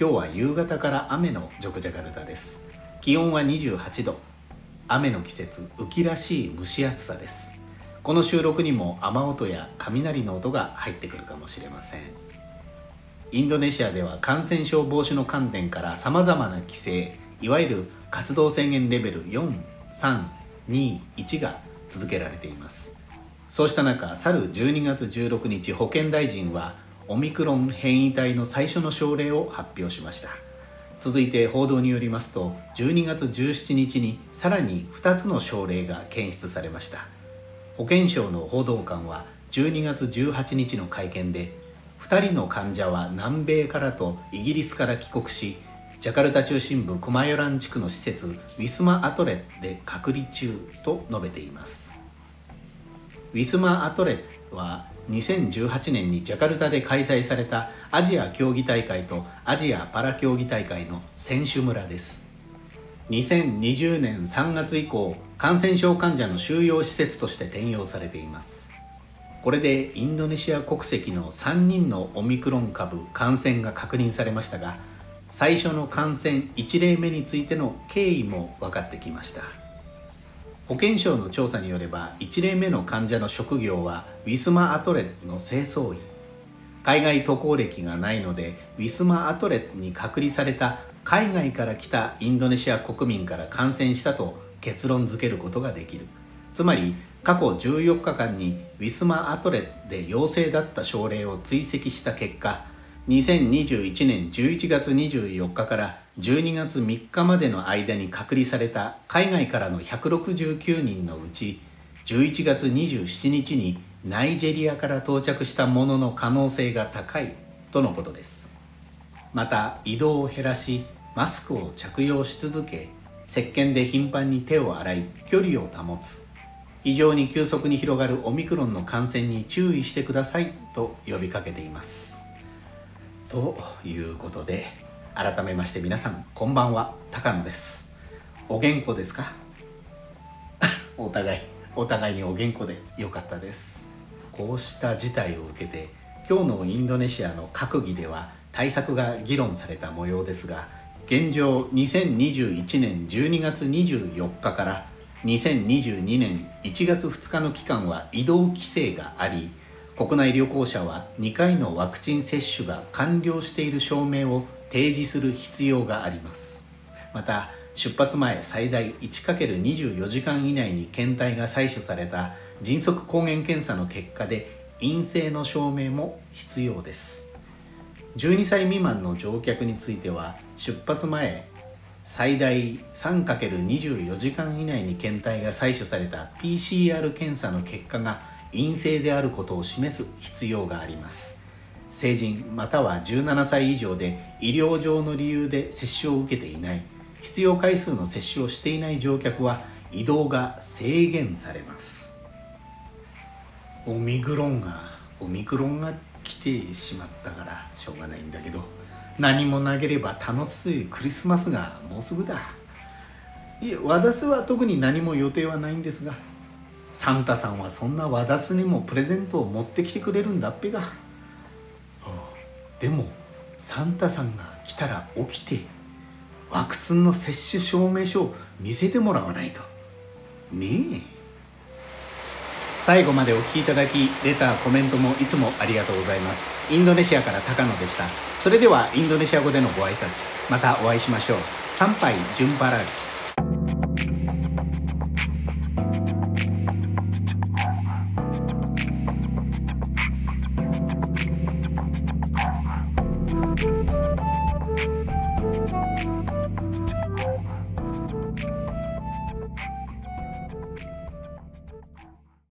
今日は夕方から雨のジョクジャカルタです。気温は28度。雨の季節雨季らしい蒸し暑さです。この収録にも雨音や雷の音が入ってくるかもしれません。インドネシアでは感染症防止の観点からさまざまな規制いわゆる活動制限レベル4321が続けられています。そうした中去る12月16日保健大臣はオミクロン変異体の最初の症例を発表しました。続いて報道によりますと12月17日にさらに2つの症例が検出されました。保健省の報道官は12月18日の会見で2人の患者は南米からとイギリスから帰国しジャカルタ中心部クマヨラン地区の施設ウィスマ・アトレットで隔離中と述べています。ウィスマ・アトレは2018年にジャカルタで開催されたアジア競技大会とアジアパラ競技大会の選手村です。2020年3月以降感染症患者の収容施設として転用されています。これでインドネシア国籍の3人のオミクロン株感染が確認されましたが最初の感染1例目についての経緯も分かってきました。保健省の調査によれば1例目の患者の職業はウィスマ・アトレットの清掃員。海外渡航歴がないのでウィスマ・アトレットに隔離された海外から来たインドネシア国民から感染したと結論付けることができる。つまり過去14日間にウィスマ・アトレットで陽性だった症例を追跡した結果2021年11月24日から12月3日までの間に隔離された海外からの169人のうち11月27日にナイジェリアから到着したものの可能性が高いとのことです。また移動を減らしマスクを着用し続け石鹸で頻繁に手を洗い距離を保つ。非常に急速に広がるオミクロンの感染に注意してくださいと呼びかけています。ということで改めまして皆さんこんばんは。高野です。お元気ですか？お互いお互いにお元気でよかったです。こうした事態を受けて今日のインドネシアの閣議では対策が議論された模様ですが現状2021年12月24日から2022年1月2日の期間は移動規制があり国内旅行者は2回のワクチン接種が完了している証明を提示する必要があります。また出発前最大 1×24 時間以内に検体が採取された迅速抗原検査の結果で陰性の証明も必要です。12歳未満の乗客については出発前最大 3×24 時間以内に検体が採取された PCR 検査の結果が陰性であることを示す必要があります。成人または17歳以上で医療上の理由で接種を受けていない。必要回数の接種をしていない乗客は移動が制限されます。オミクロンがオミクロンが来てしまったからしょうがないんだけど何もなければ楽しいクリスマスがもうすぐだ。いえ私は特に何も予定はないんですがサンタさんはそんな和田すにもプレゼントを持ってきてくれるんだっぺが。でもサンタさんが来たら起きてワクチンの接種証明書を見せてもらわないと。ねえ。最後までお聴きいただきレターコメントもいつもありがとうございます。インドネシアから高野でした。それではインドネシア語でのご挨拶。またお会いしましょう。参拝順払い。